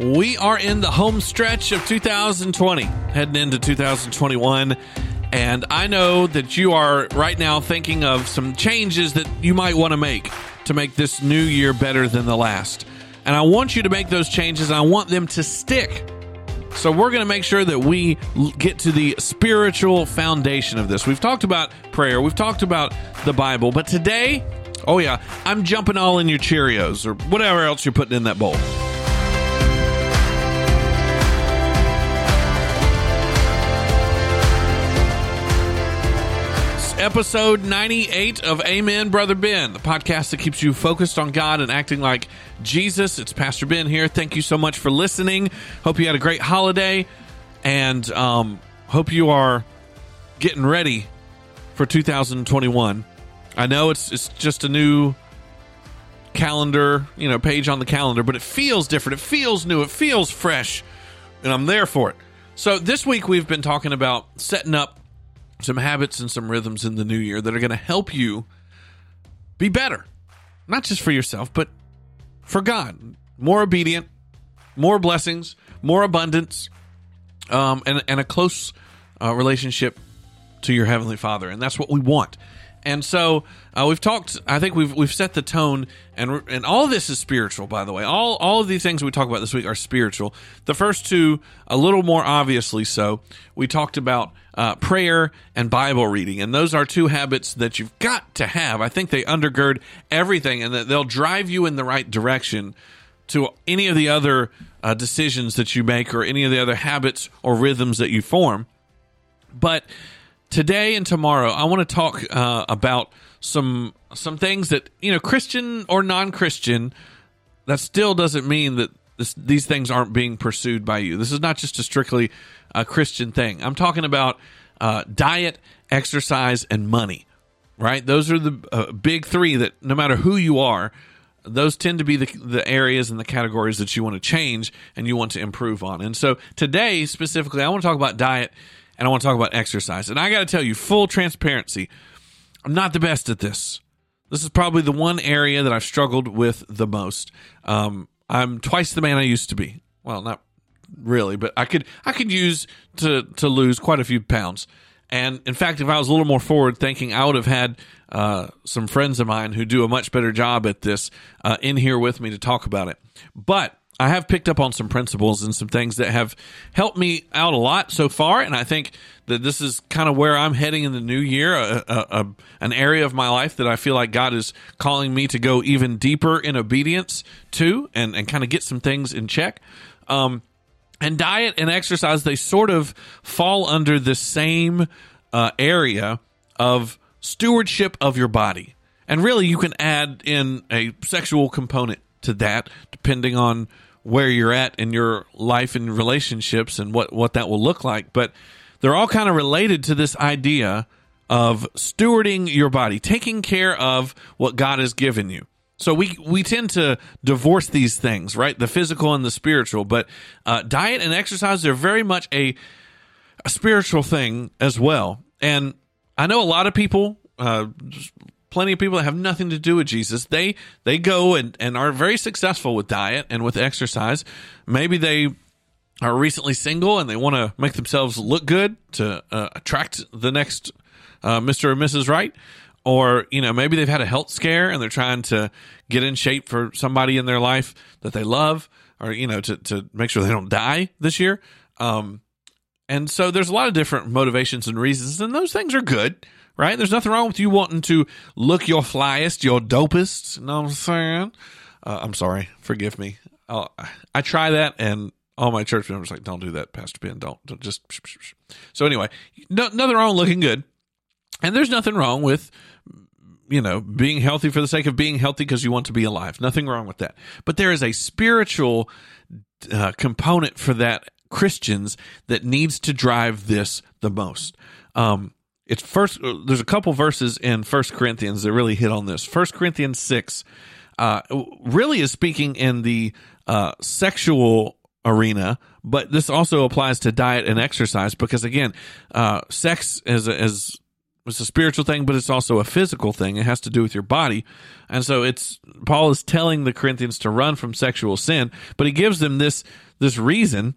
We are in the home stretch of 2020, heading into 2021. And I know that you are right now thinking of some changes that you might want to make to make this new year better than the last. And I want you to make those changes and I want them to stick. So we're going to make sure that we get to the spiritual foundation of this. We've talked about prayer, we've talked about the Bible, but today, oh yeah, I'm jumping all in your Cheerios or whatever else you're putting in that bowl. Episode 98 of Amen, Brother Ben, the podcast that keeps you focused on God and acting like Jesus. It's Pastor Ben here. Thank you so much for listening. Hope you had a great holiday and um, hope you are getting ready for 2021. I know it's it's just a new calendar, you know, page on the calendar, but it feels different. It feels new. It feels fresh, and I'm there for it. So this week we've been talking about setting up some habits and some rhythms in the new year that are going to help you be better, not just for yourself, but for God. More obedient, more blessings, more abundance, um, and, and a close uh, relationship to your Heavenly Father. And that's what we want. And so uh, we've talked. I think we've we've set the tone, and and all this is spiritual. By the way, all all of these things we talk about this week are spiritual. The first two, a little more obviously so. We talked about uh, prayer and Bible reading, and those are two habits that you've got to have. I think they undergird everything, and that they'll drive you in the right direction to any of the other uh, decisions that you make, or any of the other habits or rhythms that you form. But today and tomorrow, I want to talk uh, about some some things that you know, Christian or non-Christian. That still doesn't mean that this, these things aren't being pursued by you. This is not just a strictly a Christian thing. I'm talking about uh, diet, exercise, and money. Right? Those are the uh, big three that no matter who you are, those tend to be the, the areas and the categories that you want to change and you want to improve on. And so today, specifically, I want to talk about diet and I want to talk about exercise. And I got to tell you, full transparency, I'm not the best at this. This is probably the one area that I've struggled with the most. Um, I'm twice the man I used to be. Well, not really, but I could I could use to to lose quite a few pounds. And in fact, if I was a little more forward thinking, I would have had uh, some friends of mine who do a much better job at this uh, in here with me to talk about it. But I have picked up on some principles and some things that have helped me out a lot so far, and I think that this is kind of where I'm heading in the new year, a, a, a, an area of my life that I feel like God is calling me to go even deeper in obedience to, and and kind of get some things in check. Um, and diet and exercise they sort of fall under the same uh, area of stewardship of your body, and really you can add in a sexual component to that, depending on where you're at in your life and relationships and what, what that will look like. But they're all kind of related to this idea of stewarding your body, taking care of what God has given you. So we we tend to divorce these things, right? The physical and the spiritual. But uh, diet and exercise they're very much a, a spiritual thing as well. And I know a lot of people, uh, plenty of people that have nothing to do with Jesus. They they go and, and are very successful with diet and with exercise. Maybe they are recently single and they want to make themselves look good to uh, attract the next uh, Mr. or Mrs. Right. Or, you know, maybe they've had a health scare and they're trying to get in shape for somebody in their life that they love or, you know, to, to make sure they don't die this year. Um, and so there's a lot of different motivations and reasons, and those things are good right? There's nothing wrong with you wanting to look your flyest, your dopest. You know what I'm saying? Uh, I'm sorry. Forgive me. I'll, I try that, and all my church members like, don't do that, Pastor Ben. Don't, don't just. So anyway, no, nothing wrong looking good, and there's nothing wrong with you know being healthy for the sake of being healthy because you want to be alive. Nothing wrong with that. But there is a spiritual uh, component for that Christians that needs to drive this the most. Um, it's first uh, there's a couple verses in first corinthians that really hit on this first corinthians 6 uh, really is speaking in the uh, sexual arena but this also applies to diet and exercise because again uh, sex is as it's a spiritual thing, but it's also a physical thing. It has to do with your body. And so it's Paul is telling the Corinthians to run from sexual sin, but he gives them this this reason.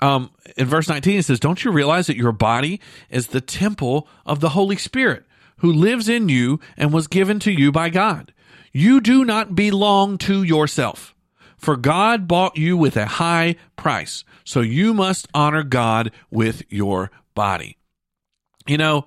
Um, in verse 19, it says, Don't you realize that your body is the temple of the Holy Spirit who lives in you and was given to you by God? You do not belong to yourself, for God bought you with a high price. So you must honor God with your body. You know,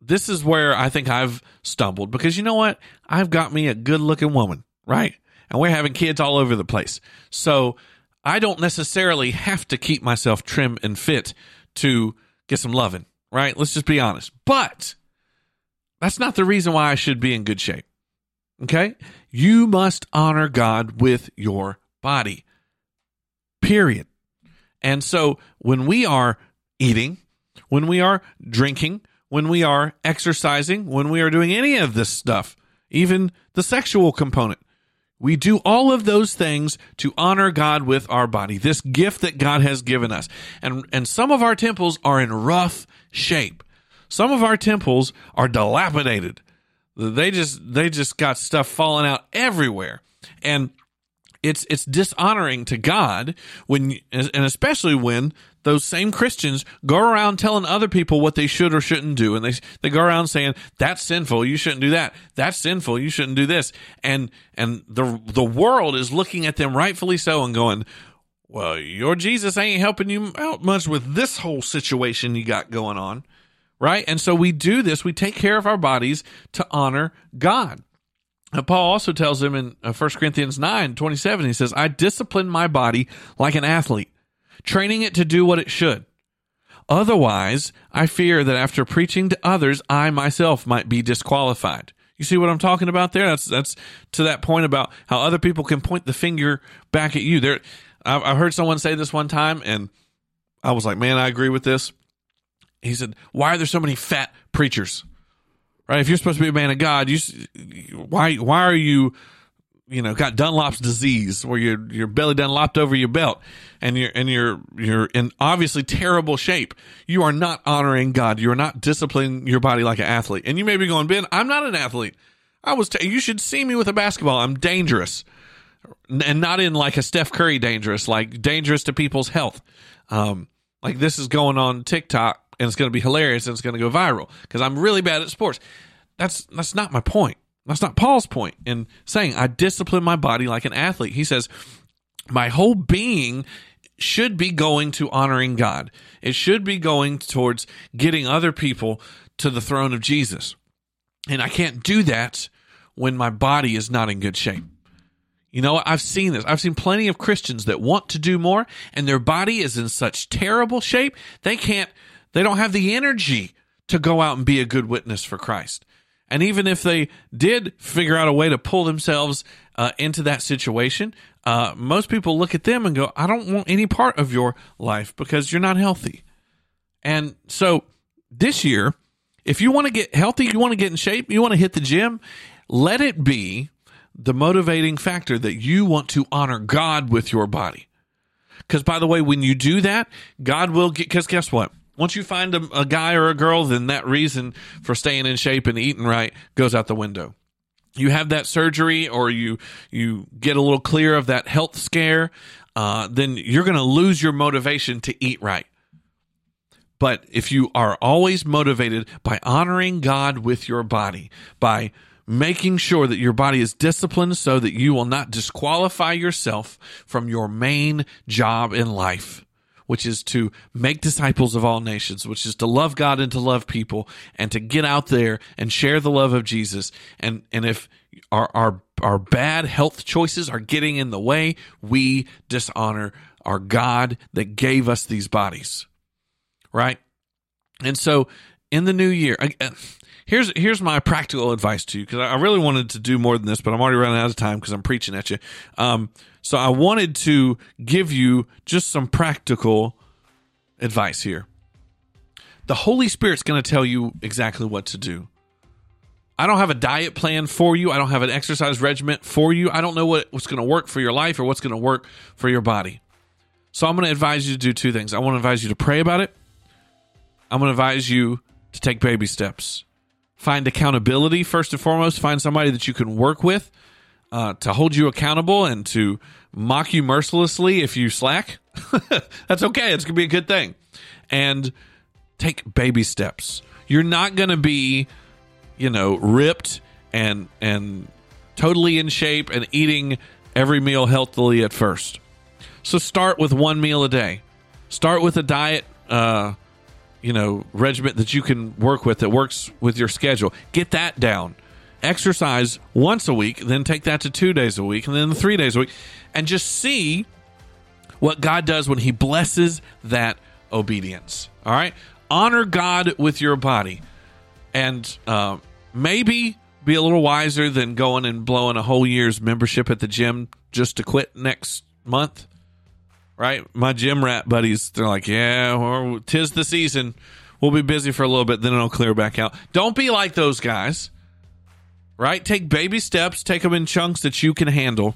this is where I think I've stumbled because you know what? I've got me a good looking woman, right? And we're having kids all over the place. So I don't necessarily have to keep myself trim and fit to get some loving, right? Let's just be honest. But that's not the reason why I should be in good shape. Okay? You must honor God with your body. Period. And so when we are eating, when we are drinking, when we are exercising, when we are doing any of this stuff, even the sexual component. We do all of those things to honor God with our body, this gift that God has given us. And, and some of our temples are in rough shape. Some of our temples are dilapidated. They just, they just got stuff falling out everywhere. And it's, it's dishonoring to God when, and especially when those same Christians go around telling other people what they should or shouldn't do. And they, they go around saying, that's sinful. You shouldn't do that. That's sinful. You shouldn't do this. And, and the, the world is looking at them rightfully so and going, well, your Jesus ain't helping you out much with this whole situation you got going on. Right. And so we do this. We take care of our bodies to honor God. Paul also tells them in 1 uh, Corinthians 9 27, he says, I discipline my body like an athlete training it to do what it should. Otherwise, I fear that after preaching to others, I myself might be disqualified. You see what I'm talking about there? That's that's to that point about how other people can point the finger back at you. There, I, I heard someone say this one time, and I was like, "Man, I agree with this." He said, "Why are there so many fat preachers?" Right? If you're supposed to be a man of God, you why why are you you know got Dunlop's disease where your your belly done lopped over your belt and you're and you're you're in obviously terrible shape. You are not honoring God. You are not disciplining your body like an athlete. And you may be going Ben I'm not an athlete. I was t- you should see me with a basketball. I'm dangerous. And not in like a Steph Curry dangerous like dangerous to people's health. Um like this is going on TikTok and it's going to be hilarious and it's going to go viral because I'm really bad at sports. That's that's not my point that's not Paul's point in saying, I discipline my body like an athlete. He says, my whole being should be going to honoring God. It should be going towards getting other people to the throne of Jesus. And I can't do that when my body is not in good shape. You know, I've seen this. I've seen plenty of Christians that want to do more and their body is in such terrible shape, they can't, they don't have the energy to go out and be a good witness for Christ. And even if they did figure out a way to pull themselves uh, into that situation, uh, most people look at them and go, I don't want any part of your life because you're not healthy. And so this year, if you want to get healthy, you want to get in shape, you want to hit the gym, let it be the motivating factor that you want to honor God with your body. Because, by the way, when you do that, God will get, because guess what? Once you find a, a guy or a girl, then that reason for staying in shape and eating right goes out the window. You have that surgery or you you get a little clear of that health scare uh, then you're going to lose your motivation to eat right. But if you are always motivated by honoring god with your body by making sure that your body is disciplined so that you will not disqualify yourself from your main job in life which is to make disciples of all nations, which is to love God and to love people and to get out there and share the love of Jesus. And, and if our, our, our bad health choices are getting in the way, we dishonor our God that gave us these bodies. Right? And so in the new year, uh, here's here's my practical advice to you because I really wanted to do more than this, but I'm already running out of time because I'm preaching at you. Um, so I wanted to give you just some practical advice here. The Holy Spirit's going to tell you exactly what to do. I don't have a diet plan for you. I don't have an exercise regimen for you. I don't know what, what's going to work for your life or what's going to work for your body. So I'm going to advise you to do two things. I want to advise you to pray about it. I'm going to advise you to take baby steps. Find accountability first and foremost. Find somebody that you can work with uh, to hold you accountable and to mock you mercilessly if you slack. That's okay. It's going to be a good thing. And take baby steps. You're not going to be, you know, ripped and and totally in shape and eating every meal healthily at first. So start with one meal a day. Start with a diet uh, you know, regiment that you can work with that works with your schedule. Get that down. Exercise once a week, then take that to two days a week, and then three days a week, and just see what God does when He blesses that obedience. All right? Honor God with your body. And uh, maybe be a little wiser than going and blowing a whole year's membership at the gym just to quit next month right? My gym rat buddies, they're like, yeah, tis the season. We'll be busy for a little bit, then it'll clear back out. Don't be like those guys, right? Take baby steps, take them in chunks that you can handle,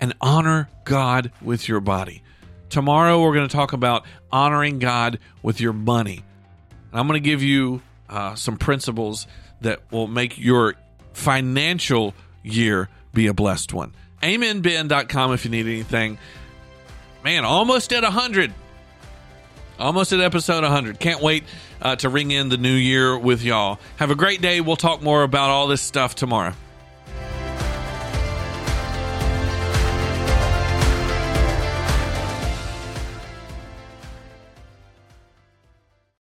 and honor God with your body. Tomorrow, we're going to talk about honoring God with your money. And I'm going to give you uh, some principles that will make your financial year be a blessed one. AmenBen.com if you need anything. Man, almost at 100. Almost at episode 100. Can't wait uh, to ring in the new year with y'all. Have a great day. We'll talk more about all this stuff tomorrow.